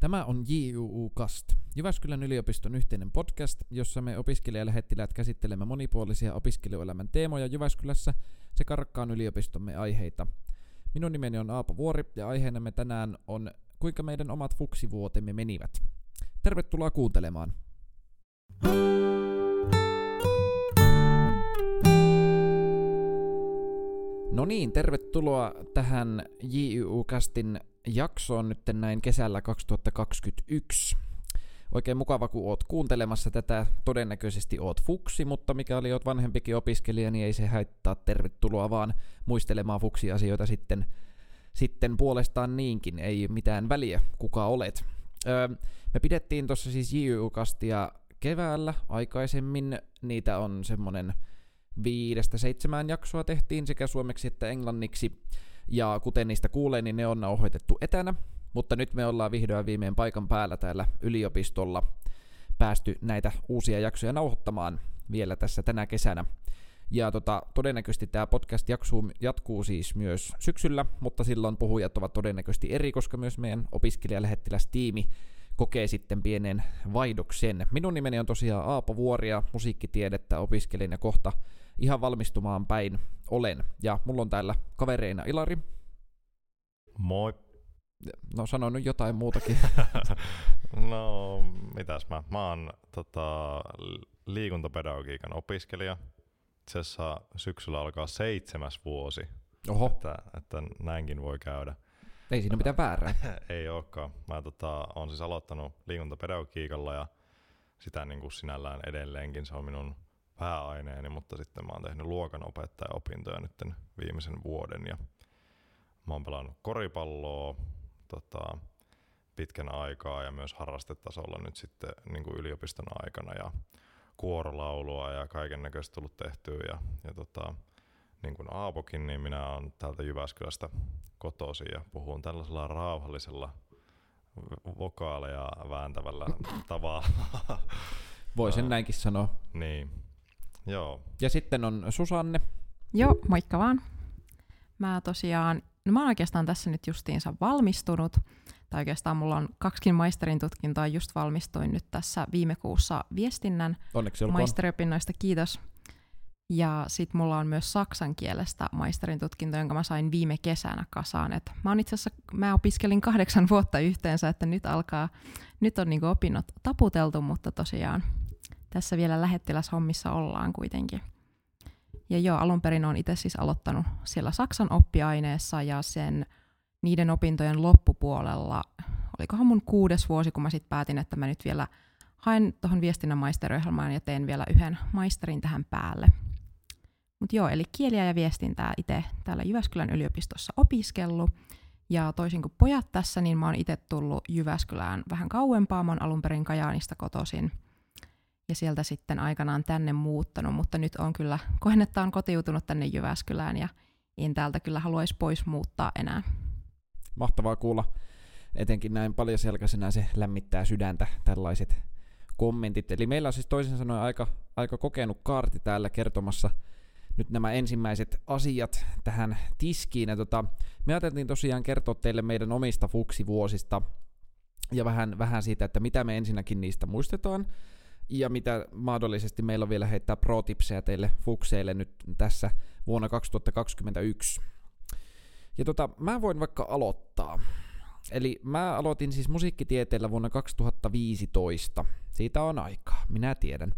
Tämä on JUU Cast, Jyväskylän yliopiston yhteinen podcast, jossa me opiskelijalähettiläät käsittelemme monipuolisia opiskelijoelämän teemoja Jyväskylässä sekä rakkaan yliopistomme aiheita. Minun nimeni on Aapo Vuori ja aiheenamme tänään on kuinka meidän omat fuksivuotemme menivät. Tervetuloa kuuntelemaan. No niin, tervetuloa tähän JUU-kastin jaksoon nyt näin kesällä 2021. Oikein mukava, kun oot kuuntelemassa tätä. Todennäköisesti oot fuksi, mutta mikäli oot vanhempikin opiskelija, niin ei se haittaa. Tervetuloa vaan muistelemaan fuksi-asioita sitten, sitten puolestaan niinkin. Ei mitään väliä, kuka olet. Öö, me pidettiin tuossa siis JU-kastia keväällä aikaisemmin. Niitä on semmonen viidestä seitsemään jaksoa tehtiin sekä suomeksi että englanniksi. Ja kuten niistä kuulee, niin ne on nauhoitettu etänä, mutta nyt me ollaan vihdoin viimein paikan päällä täällä yliopistolla päästy näitä uusia jaksoja nauhoittamaan vielä tässä tänä kesänä. Ja tota, todennäköisesti tämä podcast jaksuu, jatkuu siis myös syksyllä, mutta silloin puhujat ovat todennäköisesti eri, koska myös meidän opiskelijalähettilästiimi kokee sitten pienen vaihdoksen. Minun nimeni on tosiaan Aapo Vuoria, musiikkitiedettä opiskelin ja kohta ihan valmistumaan päin olen. Ja mulla on täällä kavereina Ilari. Moi. No sano nyt jotain muutakin. no, mitäs mä? Mä oon tota, liikuntapedagogiikan opiskelija. Itse asiassa syksyllä alkaa seitsemäs vuosi. Oho. Että, että näinkin voi käydä. Ei siinä mitään väärää. Ei olekaan. Mä tota, oon siis aloittanut liikuntapedagogiikalla ja sitä niin kuin sinällään edelleenkin. Se on minun pääaineeni, mutta sitten mä oon tehnyt luokanopettaja-opintoja nyt viimeisen vuoden ja mä oon pelannut koripalloa tota, pitkän aikaa ja myös harrastetasolla nyt sitten niin kuin yliopiston aikana ja kuorolaulua ja kaiken näköistä tullut tehtyä ja, ja tota, niin kuin Aapokin, niin minä olen täältä Jyväskylästä kotoisin ja puhun tällaisella rauhallisella vokaaleja vääntävällä tavalla. Voi sen näinkin sanoa. Niin, Joo. Ja sitten on Susanne. Joo, moikka vaan. Mä tosiaan, no mä oon oikeastaan tässä nyt justiinsa valmistunut, tai oikeastaan mulla on kaksikin maisterin tutkintoa, just valmistuin nyt tässä viime kuussa viestinnän Onneksi maisteriopinnoista, kiitos. Ja sit mulla on myös saksan kielestä maisterin tutkinto, jonka mä sain viime kesänä kasaan. Et mä, itse asiassa, mä opiskelin kahdeksan vuotta yhteensä, että nyt alkaa, nyt on niinku opinnot taputeltu, mutta tosiaan tässä vielä lähettiläshommissa ollaan kuitenkin. Ja joo, alun perin olen itse siis aloittanut siellä Saksan oppiaineessa ja sen niiden opintojen loppupuolella, olikohan mun kuudes vuosi, kun mä sitten päätin, että mä nyt vielä haen tuohon viestinnän maisteriohjelmaan ja teen vielä yhden maisterin tähän päälle. Mutta joo, eli kieliä ja viestintää itse täällä Jyväskylän yliopistossa opiskellut. Ja toisin kuin pojat tässä, niin mä oon itse tullut Jyväskylään vähän kauempaa. Mä oon alun perin Kajaanista kotoisin ja sieltä sitten aikanaan tänne muuttanut, mutta nyt on kyllä, koen, että on kotiutunut tänne Jyväskylään ja en täältä kyllä haluaisi pois muuttaa enää. Mahtavaa kuulla. Etenkin näin paljon selkäisenä se lämmittää sydäntä tällaiset kommentit. Eli meillä on siis toisin sanoen aika, aika kokenut kaarti täällä kertomassa nyt nämä ensimmäiset asiat tähän tiskiin. Ja tota, me ajateltiin tosiaan kertoa teille meidän omista fuksivuosista ja vähän, vähän siitä, että mitä me ensinnäkin niistä muistetaan, ja mitä mahdollisesti meillä on vielä heittää pro-tipsejä teille fukseille nyt tässä vuonna 2021. Ja tota, mä voin vaikka aloittaa. Eli mä aloitin siis musiikkitieteellä vuonna 2015. Siitä on aikaa, minä tiedän.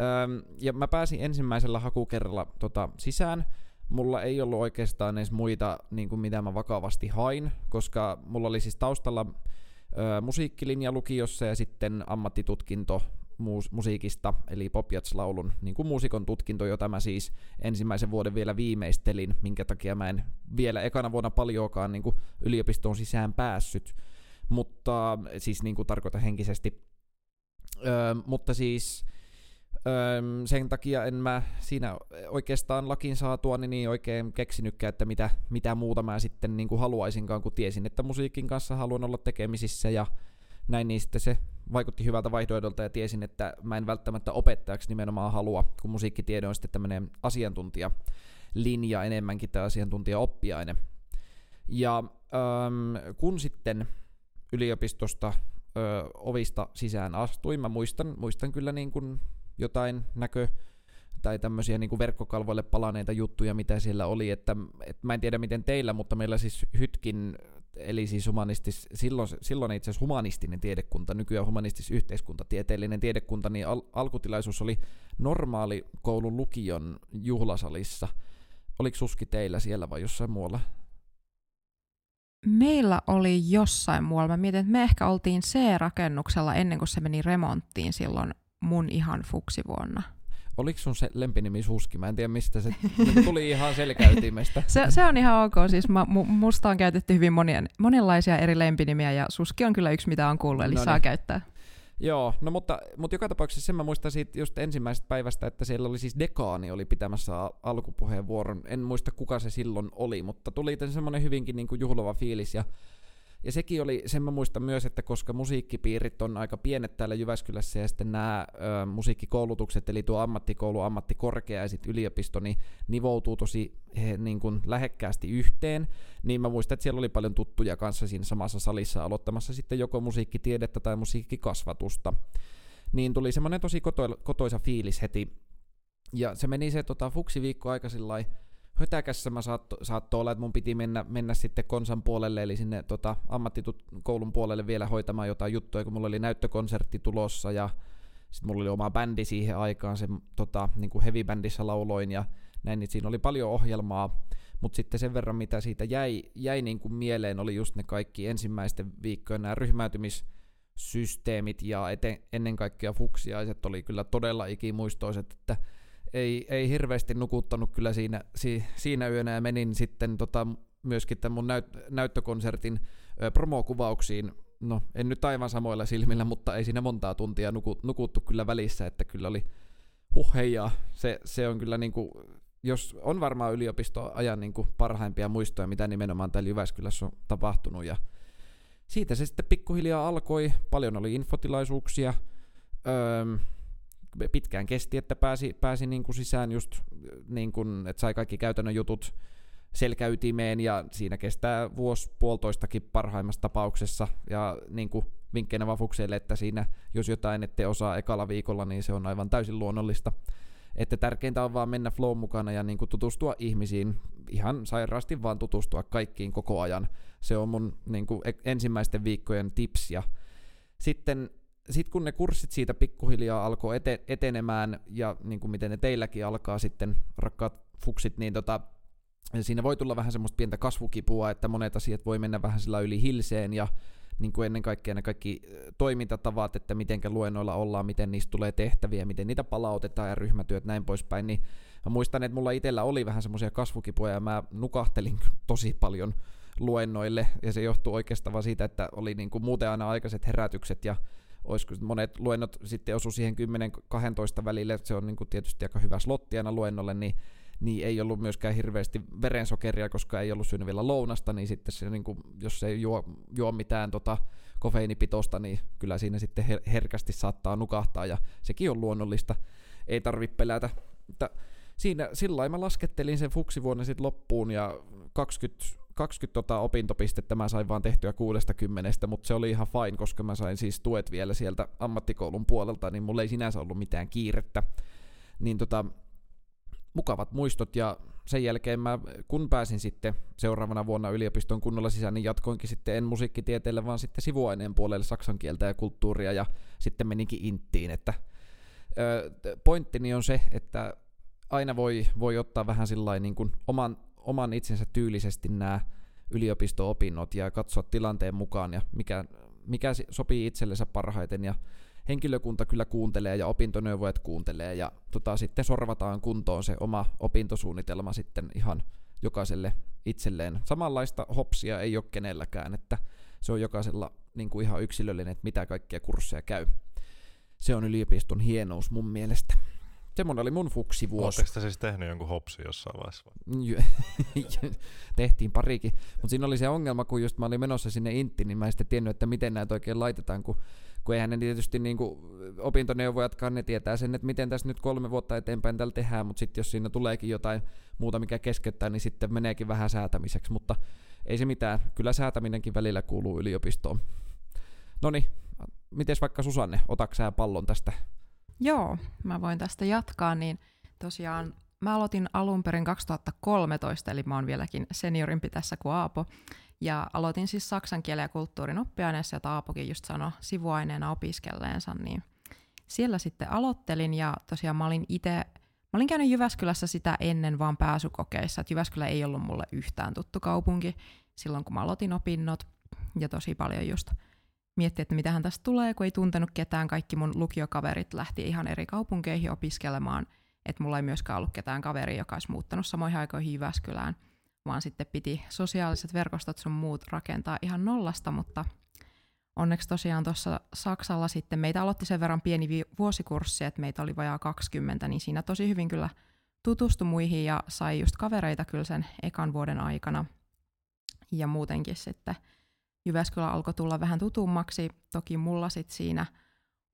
Öö, ja mä pääsin ensimmäisellä hakukerralla tota, sisään. Mulla ei ollut oikeastaan edes muita, niin kuin mitä mä vakavasti hain, koska mulla oli siis taustalla öö, musiikkilinja lukiossa ja sitten ammattitutkinto muus- musiikista, eli Popjats-laulun niin kuin muusikon tutkinto, jota mä siis ensimmäisen vuoden vielä viimeistelin, minkä takia mä en vielä ekana vuonna paljoakaan niin kuin yliopistoon sisään päässyt, mutta siis niin kuin tarkoita henkisesti. Öö, mutta siis öö, sen takia en mä siinä oikeastaan lakin saatua niin, niin oikein keksinytkään, että mitä, mitä muuta mä sitten niin kuin haluaisinkaan, kun tiesin, että musiikin kanssa haluan olla tekemisissä ja näin, niin sitten se vaikutti hyvältä vaihtoehdolta ja tiesin, että mä en välttämättä opettajaksi nimenomaan halua, kun musiikkitiede on sitten tämmöinen asiantuntijalinja enemmänkin tai asiantuntijaoppiaine. Ja ähm, kun sitten yliopistosta ö, ovista sisään astuin. Mä muistan, muistan kyllä niin kuin jotain näkö, tai tämmöisiä niin kuin verkkokalvoille palaneita juttuja, mitä siellä oli, että, että mä en tiedä miten teillä, mutta meillä siis Hytkin, eli siis humanistis, silloin, silloin itse asiassa humanistinen tiedekunta, nykyään humanistis-yhteiskuntatieteellinen tiedekunta, niin al- alkutilaisuus oli normaali koulun lukion juhlasalissa. Oliko suski teillä siellä vai jossain muualla? Meillä oli jossain muualla. Mä mietin, että me ehkä oltiin C-rakennuksella ennen kuin se meni remonttiin silloin mun ihan fuksivuonna. Oliko sun se lempinimi Suski? Mä en tiedä mistä se niin tuli ihan selkäytimestä. se, se on ihan ok. Siis mä, mu, musta on käytetty hyvin monien, monenlaisia eri lempinimiä ja Suski on kyllä yksi mitä on kuullut, eli no saa niin. käyttää. Joo, no mutta, mutta joka tapauksessa sen mä muistan siitä just ensimmäisestä päivästä, että siellä oli siis dekaani oli pitämässä al- alkupuheenvuoron. En muista kuka se silloin oli, mutta tuli semmoinen hyvinkin niin kuin juhlava fiilis ja ja sekin oli, sen mä muistan myös, että koska musiikkipiirit on aika pienet täällä Jyväskylässä ja sitten nämä ö, musiikkikoulutukset, eli tuo ammattikoulu, ammattikorkea ja sitten yliopisto, niin nivoutuu tosi he, niin kuin lähekkäästi yhteen, niin mä muistan, että siellä oli paljon tuttuja kanssa siinä samassa salissa aloittamassa sitten joko musiikkitiedettä tai musiikkikasvatusta. Niin tuli semmoinen tosi koto, kotoisa fiilis heti. Ja se meni se tota, fuksiviikko aika sillä hötäkässä mä saatto, saatto olla, että mun piti mennä, mennä sitten konsan puolelle, eli sinne tota, ammattikoulun puolelle vielä hoitamaan jotain juttuja, kun mulla oli näyttökonsertti tulossa ja sitten mulla oli oma bändi siihen aikaan, se tota, niin kuin heavy-bändissä lauloin ja näin, niin siinä oli paljon ohjelmaa, mutta sitten sen verran, mitä siitä jäi, jäi niin kuin mieleen, oli just ne kaikki ensimmäisten viikkojen nämä ryhmäytymissysteemit ja eten, ennen kaikkea fuksiaiset oli kyllä todella ikimuistoiset, että ei, ei hirveästi nukuttanut kyllä siinä, si, siinä yönä ja menin sitten tota, myöskin tämän mun näyt, näyttökonsertin ö, promokuvauksiin. No, en nyt aivan samoilla silmillä, mutta ei siinä montaa tuntia nuku, nukuttu kyllä välissä, että kyllä oli huh heijaa. Se, se on kyllä niinku, jos on varmaan yliopistoajan niinku parhaimpia muistoja, mitä nimenomaan täällä Jyväskylässä on tapahtunut. Ja siitä se sitten pikkuhiljaa alkoi. Paljon oli infotilaisuuksia. Öö, pitkään kesti, että pääsi, pääsi niin kuin sisään just niin kuin, että sai kaikki käytännön jutut selkäytimeen ja siinä kestää vuosi puolitoistakin parhaimmassa tapauksessa ja niin kuin vinkkeinä vafukselle, että siinä jos jotain ette osaa ekalla viikolla, niin se on aivan täysin luonnollista. Että tärkeintä on vaan mennä flow mukana ja niin kuin tutustua ihmisiin, ihan sairaasti vaan tutustua kaikkiin koko ajan. Se on mun niin kuin ensimmäisten viikkojen tips ja sitten sitten kun ne kurssit siitä pikkuhiljaa alkoi ete- etenemään, ja niin kuin miten ne teilläkin alkaa sitten, rakkaat fuksit, niin tota, siinä voi tulla vähän semmoista pientä kasvukipua, että monet asiat voi mennä vähän sillä yli hilseen, ja niin kuin ennen kaikkea ne kaikki toimintatavat, että miten luennoilla ollaan, miten niistä tulee tehtäviä, miten niitä palautetaan ja ryhmätyöt näin poispäin, niin mä muistan, että mulla itsellä oli vähän semmoisia kasvukipuja ja mä nukahtelin tosi paljon luennoille ja se johtuu oikeastaan vaan siitä, että oli niin kuin muuten aina aikaiset herätykset ja olisiko monet luennot sitten osu siihen 10-12 välille, se on niin kuin tietysti aika hyvä slotti aina luennolle, niin, niin ei ollut myöskään hirveästi verensokeria, koska ei ollut syönyt vielä lounasta, niin sitten se, niin kuin, jos ei juo, juo mitään tota, kofeiinipitoista, niin kyllä siinä sitten her- herkästi saattaa nukahtaa, ja sekin on luonnollista, ei tarvitse pelätä. Mutta siinä, sillä mä laskettelin sen fuksivuonna sitten loppuun, ja 20 20 tota opintopistettä mä sain vaan tehtyä 60, mutta se oli ihan fine, koska mä sain siis tuet vielä sieltä ammattikoulun puolelta, niin mulla ei sinänsä ollut mitään kiirettä. Niin tota, mukavat muistot ja sen jälkeen mä, kun pääsin sitten seuraavana vuonna yliopiston kunnolla sisään, niin jatkoinkin sitten en musiikkitieteelle, vaan sitten sivuaineen puolelle saksan kieltä ja kulttuuria ja sitten meninkin inttiin, että pointtini on se, että aina voi, voi ottaa vähän sillä niin kuin oman oman itsensä tyylisesti nämä yliopisto-opinnot ja katsoa tilanteen mukaan ja mikä, mikä sopii itsellensä parhaiten ja henkilökunta kyllä kuuntelee ja opintoneuvojat kuuntelee ja tota, sitten sorvataan kuntoon se oma opintosuunnitelma sitten ihan jokaiselle itselleen. Samanlaista hopsia ei ole kenelläkään, että se on jokaisella niin kuin ihan yksilöllinen, että mitä kaikkia kursseja käy. Se on yliopiston hienous mun mielestä. Semmoinen oli mun fuksivuosi. Oletteko siis tehnyt jonkun hopsi jossain vaiheessa? Tehtiin parikin. Mutta siinä oli se ongelma, kun just mä olin menossa sinne Intti, niin mä en sitten tiennyt, että miten näitä oikein laitetaan, kun, kun eihän ne tietysti niin kuin opintoneuvojatkaan, ne tietää sen, että miten tässä nyt kolme vuotta eteenpäin tällä tehdään, mutta sitten jos siinä tuleekin jotain muuta, mikä keskeyttää, niin sitten meneekin vähän säätämiseksi, mutta ei se mitään, kyllä säätäminenkin välillä kuuluu yliopistoon. No niin, miten vaikka Susanne, otaks sä pallon tästä? Joo, mä voin tästä jatkaa, niin tosiaan mä aloitin alun perin 2013, eli mä oon vieläkin seniorimpi tässä kuin Aapo, ja aloitin siis saksan kielen ja kulttuurin oppiaineessa, jota Aapokin just sanoi sivuaineena opiskelleensa, niin siellä sitten aloittelin, ja tosiaan mä olin itse Mä olin käynyt Jyväskylässä sitä ennen vaan pääsykokeissa, että Jyväskylä ei ollut mulle yhtään tuttu kaupunki silloin, kun mä aloitin opinnot, ja tosi paljon just mietti, että mitähän tästä tulee, kun ei tuntenut ketään. Kaikki mun lukiokaverit lähti ihan eri kaupunkeihin opiskelemaan, että mulla ei myöskään ollut ketään kaveri, joka olisi muuttanut samoihin aikoihin Jyväskylään, vaan sitten piti sosiaaliset verkostot sun muut rakentaa ihan nollasta, mutta onneksi tosiaan tuossa Saksalla sitten meitä aloitti sen verran pieni vuosikurssi, että meitä oli vajaa 20, niin siinä tosi hyvin kyllä tutustui muihin ja sai just kavereita kyllä sen ekan vuoden aikana. Ja muutenkin sitten Jyväskylä alkoi tulla vähän tutummaksi. Toki mulla sit siinä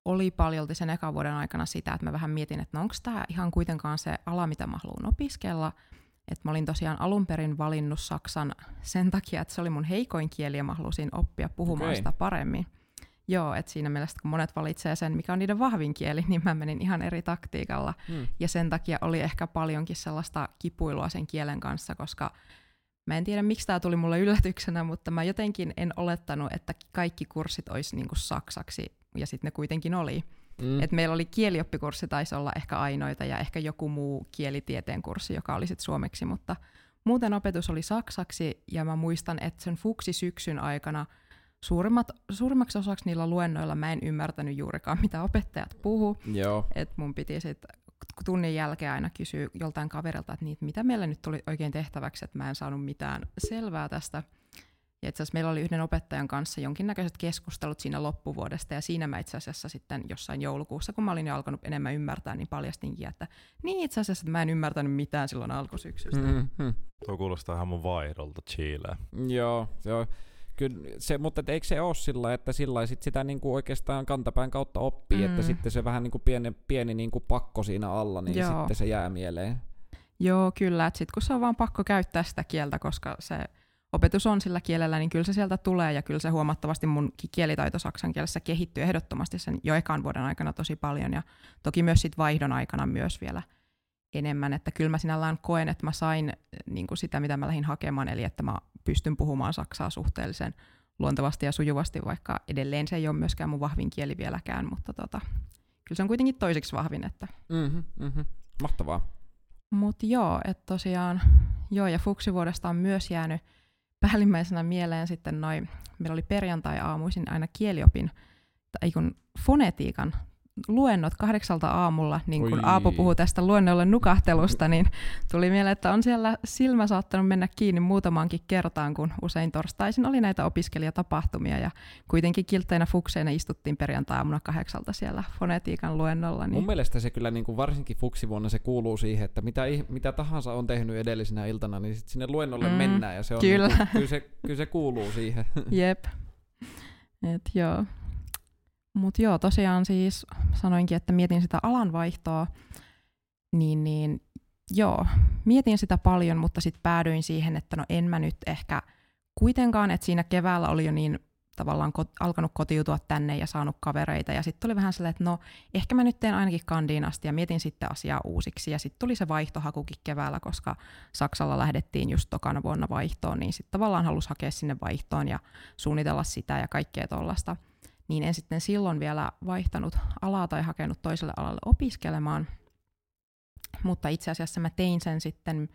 oli paljolti sen ekan vuoden aikana sitä, että mä vähän mietin, että no onko tämä ihan kuitenkaan se ala, mitä mä haluan opiskella. Että mä olin tosiaan alun perin valinnut Saksan sen takia, että se oli mun heikoin kieli ja mä halusin oppia puhumaan okay. sitä paremmin. Joo, että siinä mielessä kun monet valitsee sen, mikä on niiden vahvin kieli, niin mä menin ihan eri taktiikalla. Hmm. Ja sen takia oli ehkä paljonkin sellaista kipuilua sen kielen kanssa, koska Mä en tiedä, miksi tämä tuli mulle yllätyksenä, mutta mä jotenkin en olettanut, että kaikki kurssit olisi niinku saksaksi, ja sitten ne kuitenkin oli. Mm. Et meillä oli kielioppikurssi, taisi olla ehkä ainoita, ja ehkä joku muu kielitieteen kurssi, joka oli sitten suomeksi, mutta muuten opetus oli saksaksi, ja mä muistan, että sen fuksi-syksyn aikana suurimmat, suurimmaksi osaksi niillä luennoilla mä en ymmärtänyt juurikaan, mitä opettajat puhu. Joo. Et mun piti sitten tunnin jälkeen aina kysyä joltain kaverilta, että niitä, mitä meillä nyt tuli oikein tehtäväksi, että mä en saanut mitään selvää tästä. Ja itse asiassa meillä oli yhden opettajan kanssa jonkinnäköiset keskustelut siinä loppuvuodesta, ja siinä mä itse asiassa sitten jossain joulukuussa, kun mä olin jo alkanut enemmän ymmärtää, niin paljastinkin, että niin itse asiassa että mä en ymmärtänyt mitään silloin alkusyksystä. Mm-hmm. Tuo kuulostaa ihan mun vaihdolta Chileen. Joo, joo kyllä se, mutta eikö se ole sillä, että sillä sit sitä niinku oikeastaan kantapään kautta oppii, mm. että sitten se vähän niinku pieni, pieni niinku pakko siinä alla, niin Joo. sitten se jää mieleen. Joo, kyllä. Että sitten kun se on vaan pakko käyttää sitä kieltä, koska se opetus on sillä kielellä, niin kyllä se sieltä tulee ja kyllä se huomattavasti mun kielitaito saksan kielessä kehittyy ehdottomasti sen jo ekan vuoden aikana tosi paljon ja toki myös sit vaihdon aikana myös vielä enemmän, että kyllä mä sinällään koen, että mä sain niin kuin sitä, mitä mä lähdin hakemaan, eli että mä pystyn puhumaan saksaa suhteellisen luontevasti ja sujuvasti, vaikka edelleen se ei ole myöskään mun vahvin kieli vieläkään, mutta tota, kyllä se on kuitenkin toiseksi vahvin. Että. Mm-hmm, mm-hmm. Mahtavaa. Mutta joo, että tosiaan, joo, ja fuksivuodesta on myös jäänyt päällimmäisenä mieleen sitten noin, meillä oli perjantai-aamuisin aina kieliopin, tai kun fonetiikan luennot kahdeksalta aamulla, niin kun Aapo puhuu tästä luennolle nukahtelusta, niin tuli mieleen, että on siellä silmä saattanut mennä kiinni muutamaankin kertaan, kun usein torstaisin oli näitä opiskelijatapahtumia, ja kuitenkin kiltteinä fukseina istuttiin perjantai-aamuna kahdeksalta siellä fonetiikan luennolla. Niin... Mun mielestä se kyllä niin kuin varsinkin fuksivuonna se kuuluu siihen, että mitä, mitä tahansa on tehnyt edellisenä iltana, niin sit sinne luennolle mm, mennään, ja se on kyllä. Niin kuin, kyllä, se, kyllä se kuuluu siihen. Jep. Et joo. Mutta joo, tosiaan siis sanoinkin, että mietin sitä alanvaihtoa, niin, niin joo, mietin sitä paljon, mutta sitten päädyin siihen, että no en mä nyt ehkä kuitenkaan, että siinä keväällä oli jo niin tavallaan ko- alkanut kotiutua tänne ja saanut kavereita. Ja sitten tuli vähän sellainen, että no ehkä mä nyt teen ainakin kandiin asti ja mietin sitten asiaa uusiksi. Ja sitten tuli se vaihtohakukin keväällä, koska Saksalla lähdettiin just tokana vuonna vaihtoon, niin sitten tavallaan halusi hakea sinne vaihtoon ja suunnitella sitä ja kaikkea tuollaista niin en sitten silloin vielä vaihtanut alaa tai hakenut toiselle alalle opiskelemaan. Mutta itse asiassa mä tein sen sitten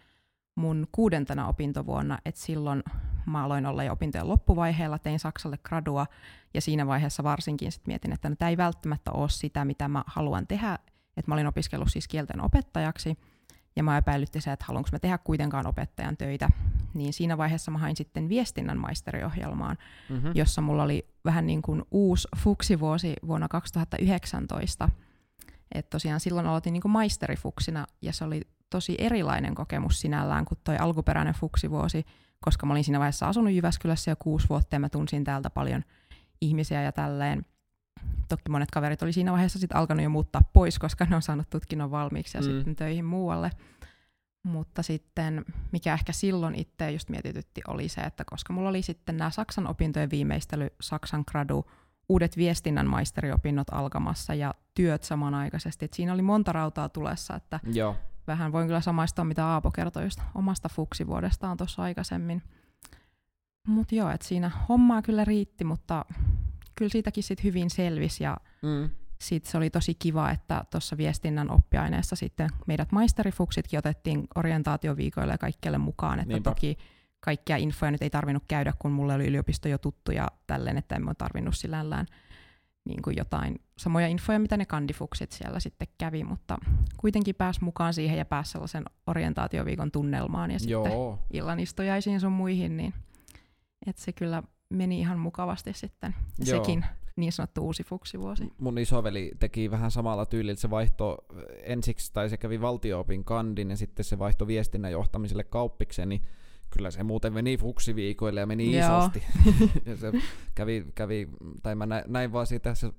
mun kuudentena opintovuonna, että silloin mä aloin olla jo opintojen loppuvaiheella, tein Saksalle gradua, ja siinä vaiheessa varsinkin sit mietin, että no, tämä ei välttämättä ole sitä, mitä mä haluan tehdä, että mä olin opiskellut siis kielten opettajaksi, ja mä epäilytti se, että haluanko mä tehdä kuitenkaan opettajan töitä, niin siinä vaiheessa mä hain sitten viestinnän maisteriohjelmaan, mm-hmm. jossa mulla oli vähän niin kuin uusi fuksivuosi vuonna 2019. että tosiaan silloin aloitin niin kuin maisterifuksina ja se oli tosi erilainen kokemus sinällään kuin toi alkuperäinen fuksivuosi, koska mä olin siinä vaiheessa asunut Jyväskylässä jo kuusi vuotta ja mä tunsin täältä paljon ihmisiä ja tälleen. Toki monet kaverit oli siinä vaiheessa sitten alkanut jo muuttaa pois, koska ne on saanut tutkinnon valmiiksi ja mm. sitten töihin muualle. Mutta sitten, mikä ehkä silloin itse just mietitytti, oli se, että koska mulla oli sitten nämä Saksan opintojen viimeistely, Saksan gradu, uudet viestinnän maisteriopinnot alkamassa ja työt samanaikaisesti. Et siinä oli monta rautaa tulessa, että Joo. vähän voin kyllä samaistua, mitä Aapo kertoi just omasta fuksivuodestaan tuossa aikaisemmin. Mutta joo, että siinä hommaa kyllä riitti, mutta kyllä siitäkin sit hyvin selvisi ja Mm. sitten se oli tosi kiva, että tuossa viestinnän oppiaineessa sitten meidät maisterifuksitkin otettiin orientaatioviikoille ja kaikkialle mukaan, että Niinpä. toki kaikkia infoja nyt ei tarvinnut käydä, kun mulle oli yliopisto jo tuttu ja tälleen, että en ole tarvinnut sillällään niin kuin jotain samoja infoja, mitä ne kandifuksit siellä sitten kävi, mutta kuitenkin pääs mukaan siihen ja pääs sellaisen orientaatioviikon tunnelmaan ja sitten Joo. illanistujaisiin sun muihin, niin että se kyllä meni ihan mukavasti sitten. Joo. sekin niin sanottu uusi fuksivuosi. Mun isoveli teki vähän samalla tyylillä, se vaihto ensiksi, tai se kävi valtio-opin kandin ja sitten se vaihto viestinnän johtamiselle kauppikseen, niin kyllä se muuten meni fuksiviikoille ja meni Joo. isosti. ja se kävi, kävi, tai mä nä- näin vaan siitä, se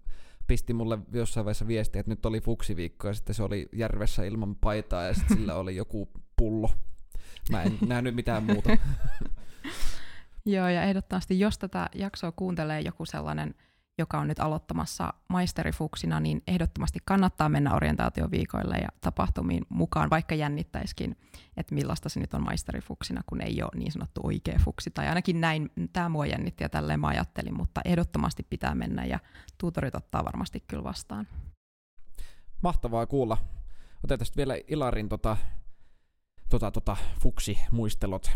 pisti mulle jossain vaiheessa viestiä, että nyt oli fuksiviikko ja sitten se oli järvessä ilman paitaa ja sitten sillä oli joku pullo. Mä en nähnyt mitään muuta. Joo, ja ehdottomasti, jos tätä jaksoa kuuntelee joku sellainen, joka on nyt aloittamassa maisterifuksina, niin ehdottomasti kannattaa mennä orientaatioviikoille ja tapahtumiin mukaan, vaikka jännittäiskin, että millaista se nyt on maisterifuksina, kun ei ole niin sanottu oikea fuksi. Tai ainakin näin, tämä mua jännitti ja tälleen mä ajattelin, mutta ehdottomasti pitää mennä ja tutorit ottaa varmasti kyllä vastaan. Mahtavaa kuulla. Otetaan vielä Ilarin tota, tota, tota, fuksi-muistelot.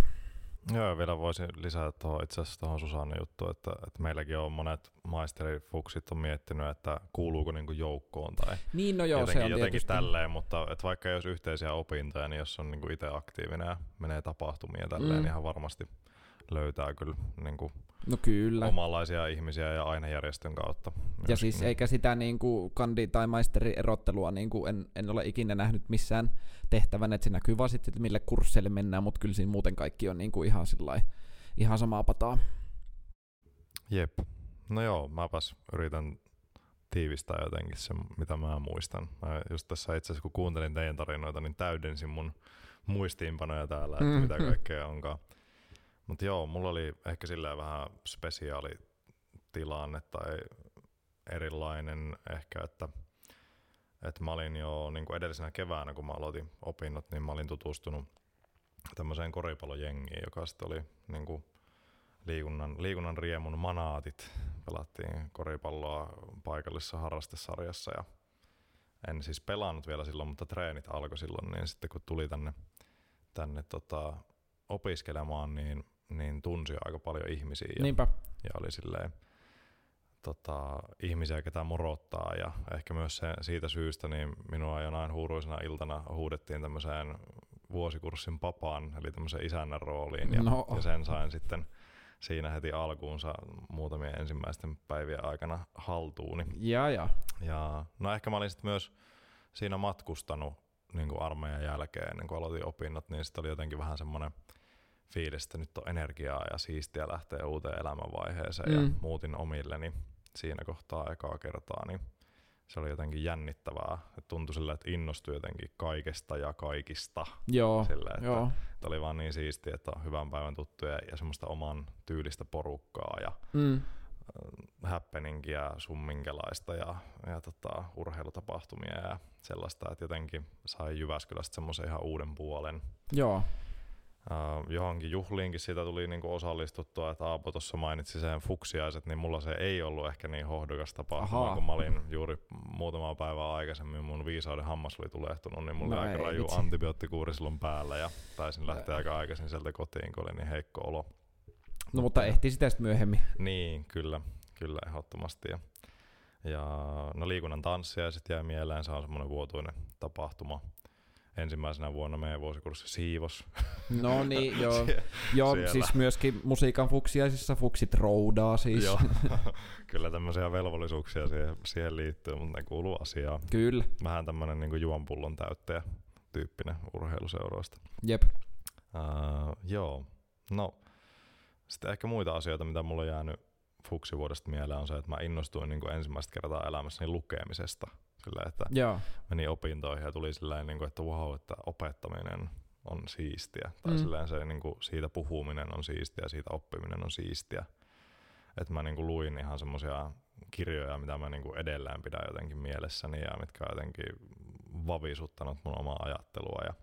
Joo, vielä voisin lisätä tuohon itse asiassa tuohon Susanne juttuun, että, että meilläkin on monet maisterifuksit on miettinyt, että kuuluuko niinku joukkoon tai Niin, no joo, jotenkin, se on jotenkin tietysti. tälleen, mutta että vaikka ei olisi yhteisiä opintoja, niin jos on niinku itse aktiivinen ja menee tapahtumiin ja tälleen, Mm. niin ihan varmasti löytää kyllä niinku No kyllä. omanlaisia ihmisiä ja ainejärjestön kautta. Ja myöskin. siis eikä sitä niinku kandi- tai maisterierottelua niinku en, en ole ikinä nähnyt missään tehtävän, että se näkyy vaan sitten, että mille kursseille mennään, mutta kyllä siinä muuten kaikki on niinku ihan sillai, ihan samaa pataa. Jep. No joo, mäpäs yritän tiivistää jotenkin sen, mitä mä muistan. Mä just tässä itse asiassa, kun kuuntelin teidän tarinoita, niin täydensin mun muistiinpanoja täällä, että mitä mm. kaikkea onkaan. Mutta joo, mulla oli ehkä silleen vähän spesiaali tilanne tai erilainen ehkä, että, että mä olin jo niin kuin edellisenä keväänä, kun mä aloitin opinnot, niin mä olin tutustunut tämmöiseen koripallojengiin, joka sitten oli niin kuin liikunnan, liikunnan riemun manaatit. Pelattiin koripalloa paikallisessa harrastesarjassa ja en siis pelannut vielä silloin, mutta treenit alkoi silloin, niin sitten kun tuli tänne, tänne tota, opiskelemaan, niin, niin tunsi aika paljon ihmisiä ja, Niinpä. ja oli silleen tota, ihmisiä, ketä morottaa ja ehkä myös se, siitä syystä niin minua jonain huuruisena iltana huudettiin tämmöiseen vuosikurssin papaan, eli tämmöisen isännän rooliin ja, No. ja sen sain sitten siinä heti alkuunsa muutamien ensimmäisten päivien aikana haltuuni. Ja, ja. Ja no ehkä mä olin sitten myös siinä matkustanut niin kuin armeijan jälkeen, ennen kuin aloitin opinnot, niin sitten oli jotenkin vähän semmoinen fiilis, että nyt on energiaa ja siistiä lähteä uuteen elämänvaiheeseen mm. ja muutin omilleni siinä kohtaa ekaa kertaa, niin se oli jotenkin jännittävää. Et tuntui sillä, että innostui jotenkin kaikesta ja kaikista. Joo, Sillä, että, joo. että oli vaan niin siistiä, että on hyvän päivän tuttuja ja semmoista oman tyylistä porukkaa ja Mm. happeningia summinkelaista ja, ja tota, urheilutapahtumia ja sellaista, että jotenkin sai Jyväskylästä semmoisen ihan uuden puolen. Joo. Uh, johonkin juhliinkin siitä tuli niinku osallistuttua, että Aapo tuossa mainitsi sen fuksiaiset, niin mulla se ei ollut ehkä niin hohdokas tapahtuma, kun mä olin juuri muutama päivä aikaisemmin, mun viisauden hammas oli tulehtunut, niin mulla No oli aika raju vitsi. antibioottikuuri silloin päällä ja taisin lähteä aika aikaisin sieltä kotiin, kun oli niin heikko olo. No mutta ehti sitä sitten myöhemmin. Niin, kyllä, kyllä ehdottomasti. Ja, ja no liikunnan tanssia sitten jäi mieleen, se on semmoinen vuotuinen tapahtuma. Ensimmäisenä vuonna meidän vuosikurssi siivos. No niin, joo. Sie- joo siellä. siis myöskin musiikan fuksiaisissa fuksit roudaa siis. Joo, kyllä tämmöisiä velvollisuuksia siihen, siihen liittyy, mutta ne kuuluu asiaan. Kyllä, Vähän tämmöinen niin juonpullon täyttäjä tyyppinen urheiluseuroista. jep. Uh, joo, no sitten ehkä muita asioita, mitä mulla on jäänyt fuksivuodesta mieleen on se, että mä innostuin niin kuin ensimmäistä kertaa elämässäni lukemisesta. Sillä, että Joo. meni opintoihin ja tuli silleen, niin kuin, että wow, että opettaminen on siistiä. Tai mm. silleen se, niin kuin, siitä puhuminen on siistiä, siitä oppiminen on siistiä. Että mä niin kuin, luin ihan semmoisia kirjoja, mitä mä niin kuin edelleen pidän jotenkin mielessäni ja mitkä on jotenkin vavisuttanut mun omaa ajattelua. Ja,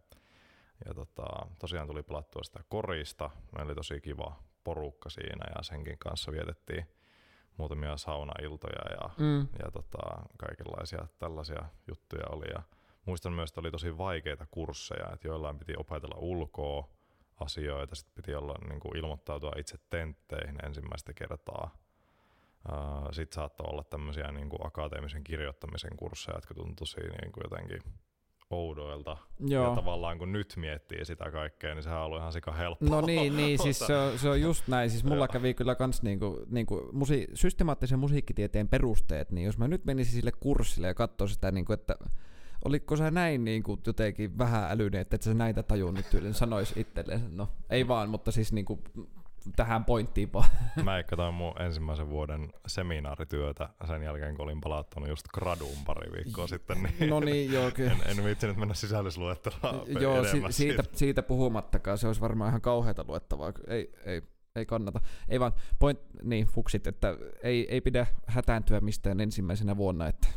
ja tota, tosiaan tuli pelattua sitä korista. Meillä oli tosi kiva porukka siinä ja senkin kanssa vietettiin muutamia saunailtoja ja, mm. ja tota, kaikenlaisia tällaisia juttuja oli. Ja muistan myös, että oli tosi vaikeita kursseja, että joillain piti opetella ulkoa asioita, sitten piti olla, niin kuin ilmoittautua itse tentteihin ensimmäistä kertaa. Sitten saattoi olla tämmöisiä niin kuin akateemisen kirjoittamisen kursseja, jotka tuntui tosi niin kuin jotenkin oudoilta. Joo. Ja tavallaan kun nyt miettii sitä kaikkea, niin sehän on ollut ihan sika helppoa. No niin, niin siis se on, se on just näin. Siis mulla kävi kyllä kans niinku, niinku musi, systemaattisen musiikkitieteen perusteet, niin jos mä nyt menisin sille kurssille ja katsoisin sitä, niinku, että oliko sä näin niin kuin jotenkin vähän älyinen, että et sä näitä tajunnut tyyliin, sanois itselleen. No, ei vaan, mutta siis niin kuin tähän pointtiin vaan. Mä katsoin mun ensimmäisen vuoden seminaarityötä sen jälkeen, kun olin palauttanut just graduun pari viikkoa sitten. Niin no niin, joo, kyllä. En, en viitsinyt mennä sisällysluetteloon Joo, si- siitä, siitä, puhumattakaan, se olisi varmaan ihan kauheata luettavaa. Ei, ei, ei kannata. Ei vaan, point, niin, fuksit, että ei, ei pidä hätääntyä mistään ensimmäisenä vuonna, että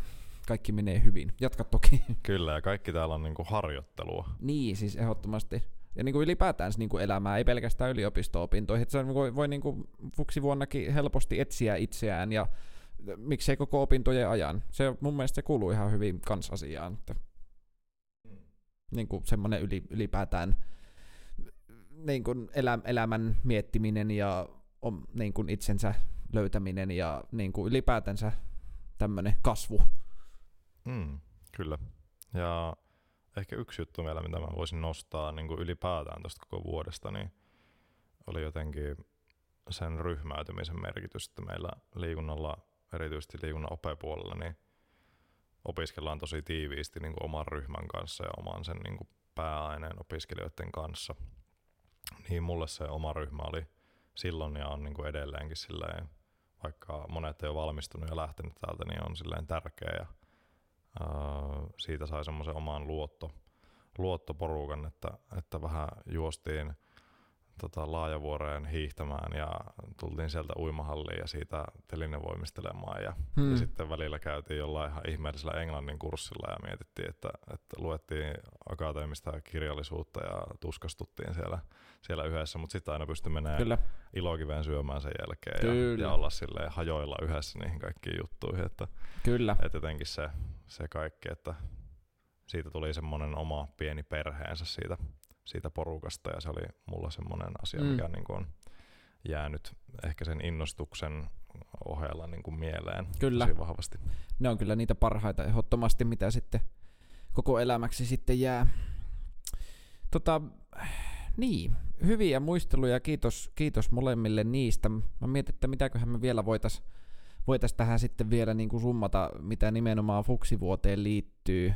kaikki menee hyvin. Jatka toki. Kyllä, ja kaikki täällä on niinku harjoittelua. Niin, siis ehdottomasti. Ja niin kuin ylipäätään niin kuin elämää, ei pelkästään yliopisto-opintoihin. Että se voi, voi niin kuin fuksivuonnakin helposti etsiä itseään ja miksei koko opintojen ajan. Se mun mielestä se kuuluu ihan hyvin kansasiaan. Että niin kuin semmoinen yli, ylipäätään niin kuin elä, elämän miettiminen ja om, niin kuin itsensä löytäminen ja niin kuin ylipäätänsä tämmöinen kasvu. Mm, kyllä. Ja ehkä yksi juttu vielä, mitä mä voisin nostaa niin kuin ylipäätään tuosta koko vuodesta, niin oli jotenkin sen ryhmäytymisen merkitys, että meillä liikunnalla, erityisesti liikunnan opepuolella, niin opiskellaan tosi tiiviisti niin kuin oman ryhmän kanssa ja oman sen niin kuin pääaineen opiskelijoiden kanssa. Niin mulle se oma ryhmä oli silloin ja on niin kuin edelleenkin silleen, vaikka monet ei ole valmistunut ja lähtenyt täältä, niin on silleen tärkeä ja siitä sai semmoisen oman luotto, luottoporukan, että, että vähän juostiin tota, laajavuoreen hiihtämään ja tultiin sieltä uimahalliin ja siitä telinevoimistelemaan ja, hmm. ja sitten välillä käytiin jollain ihan ihmeellisellä englannin kurssilla ja mietittiin, että, että luettiin akateemista kirjallisuutta ja tuskastuttiin siellä, siellä yhdessä, mutta sitten aina pystyi menemään Kyllä. ilokiveen syömään sen jälkeen ja, ja, olla silleen hajoilla yhdessä niihin kaikkiin juttuihin, että, Kyllä. että jotenkin se, se kaikki, että siitä tuli semmoinen oma pieni perheensä siitä siitä porukasta ja se oli mulla semmoinen asia, mm. mikä niin kuin on jäänyt ehkä sen innostuksen ohella niin kuin mieleen kyllä. tosi vahvasti. Ne on kyllä niitä parhaita ehdottomasti, mitä sitten koko elämäksi sitten jää. Tota, niin, hyviä muisteluja, kiitos, kiitos molemmille niistä. Mä mietin, että mitäköhän me vielä voitais, voitais tähän sitten vielä niin kuin summata, mitä nimenomaan fuksivuoteen liittyy.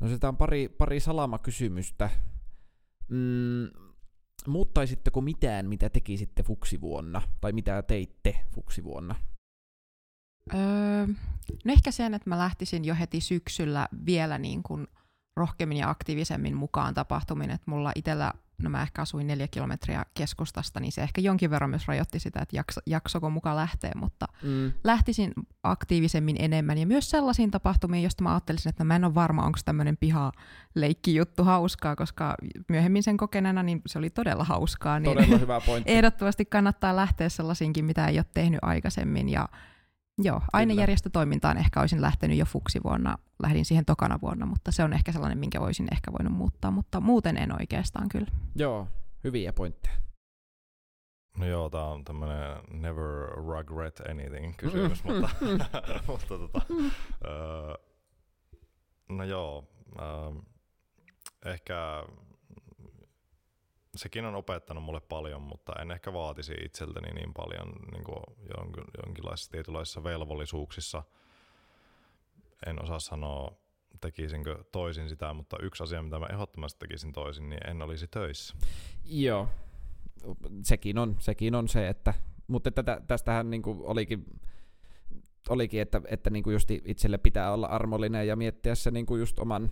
No sitä on pari, pari salamakysymystä. Mm, muuttaisitteko mitään, mitä tekisitte fuksivuonna? Tai mitä teitte fuksivuonna? Öö, no ehkä sen, että mä lähtisin jo heti syksyllä vielä niin kuin rohkeammin ja aktiivisemmin mukaan tapahtumiin, että mulla itsellä no mä ehkä asuin neljä kilometriä keskustasta, niin se ehkä jonkin verran myös rajoitti sitä, että jakso, jaksoko mukaan lähteä, mutta mm. lähtisin aktiivisemmin enemmän ja myös sellaisiin tapahtumiin, joista mä ajattelisin, että mä en ole varma, onko tämmöinen leikki juttu hauskaa, koska myöhemmin sen kokeneena niin se oli todella hauskaa. Niin todella hyvä pointti. ehdottomasti kannattaa lähteä sellaisiinkin, mitä ei ole tehnyt aikaisemmin ja Joo, ainejärjestötoimintaan ehkä olisin lähtenyt jo fuksivuonna, lähdin siihen tokana vuonna, mutta se on ehkä sellainen, minkä voisin ehkä voinut muuttaa, mutta muuten en oikeastaan kyllä. Joo, hyviä pointteja. No joo, tää on tämmönen never regret anything kysymys, mutta, mutta tota, no joo, ehkä sekin on opettanut mulle paljon, mutta en ehkä vaatisi itseltäni niin paljon niin kuin jonkin, jonkinlaisissa tietynlaisissa velvollisuuksissa. En osaa sanoa, tekisinkö toisin sitä, mutta yksi asia, mitä mä ehdottomasti tekisin toisin, niin en olisi töissä. Joo, sekin on, sekin on se, että, mutta tätä, tästähän niin kuin olikin, olikin, että, että niin kuin just itselle pitää olla armollinen ja miettiä se niin kuin just oman,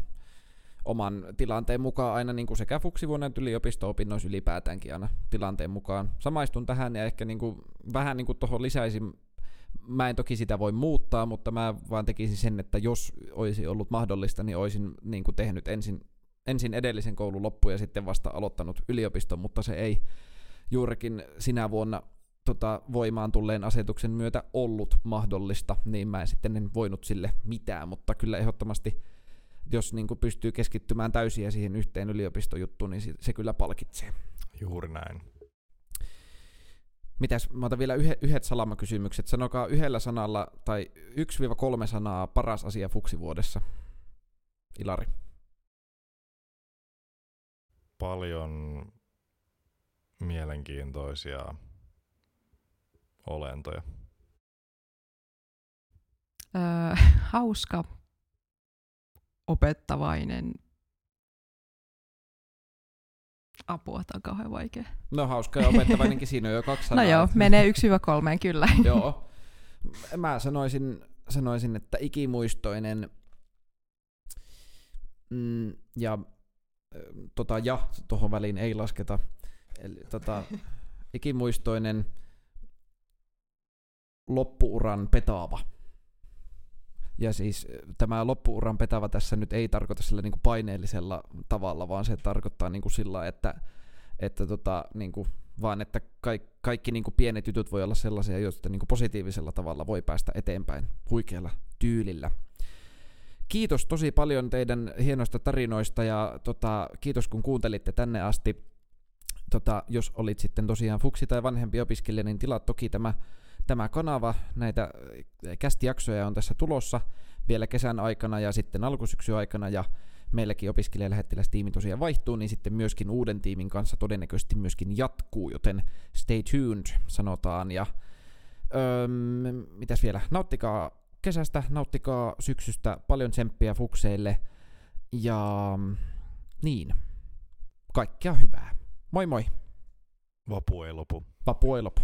oman tilanteen mukaan aina niin kuin sekä fuksivuonna että yliopisto-opinnoissa ylipäätäänkin aina tilanteen mukaan. Samaistun tähän ja ehkä niin kuin, vähän niin kuin tuohon lisäisin Mä en toki sitä voi muuttaa, mutta mä vaan tekisin sen, että jos olisi ollut mahdollista, niin olisin niin kuin tehnyt ensin, ensin edellisen koulun loppu ja sitten vasta aloittanut yliopiston, mutta se ei juurikin sinä vuonna tota, voimaan tulleen asetuksen myötä ollut mahdollista, niin mä en sitten en voinut sille mitään, mutta kyllä ehdottomasti jos niin kuin pystyy keskittymään täysiä siihen yhteen yliopistojuttuun, niin se, se kyllä palkitsee. Juuri näin. Mitäs, mä otan vielä yhe, yhdet salamakysymykset. Sanokaa yhdellä sanalla tai 1-3 sanaa paras asia fuksivuodessa. Ilari. Paljon mielenkiintoisia olentoja. Öö, hauska, opettavainen. Apua, tämä on kauhean vaikea. No hauska ja opettavainenkin, siinä on jo kaksi sanaa. No joo, menee yksi hyvä kolmeen kyllä. joo. Mä sanoisin, sanoisin, että ikimuistoinen mm, ja tota, ja tuohon väliin ei lasketa. Eli, tota, ikimuistoinen loppuuran petaava. Ja siis tämä loppuuran petava tässä nyt ei tarkoita sillä niin kuin paineellisella tavalla, vaan se tarkoittaa niin kuin sillä, että, että tota, niin kuin, vaan että kaikki, kaikki niin kuin pienet jutut voi olla sellaisia, joista niin kuin positiivisella tavalla voi päästä eteenpäin huikealla tyylillä. Kiitos tosi paljon teidän hienoista tarinoista ja tota, kiitos kun kuuntelitte tänne asti. Tota, jos olit sitten tosiaan fuksi tai vanhempi opiskelija, niin tilaat toki tämä tämä kanava, näitä äh, kästijaksoja on tässä tulossa vielä kesän aikana ja sitten alkusyksyn aikana ja meilläkin opiskelijalähettilästiimi tosiaan vaihtuu, niin sitten myöskin uuden tiimin kanssa todennäköisesti myöskin jatkuu, joten stay tuned sanotaan ja öö, mitäs vielä, nauttikaa kesästä, nauttikaa syksystä, paljon tsemppiä fukseille ja niin, kaikkea hyvää. Moi moi! Vapu ei lopu. Vapu ei lopu.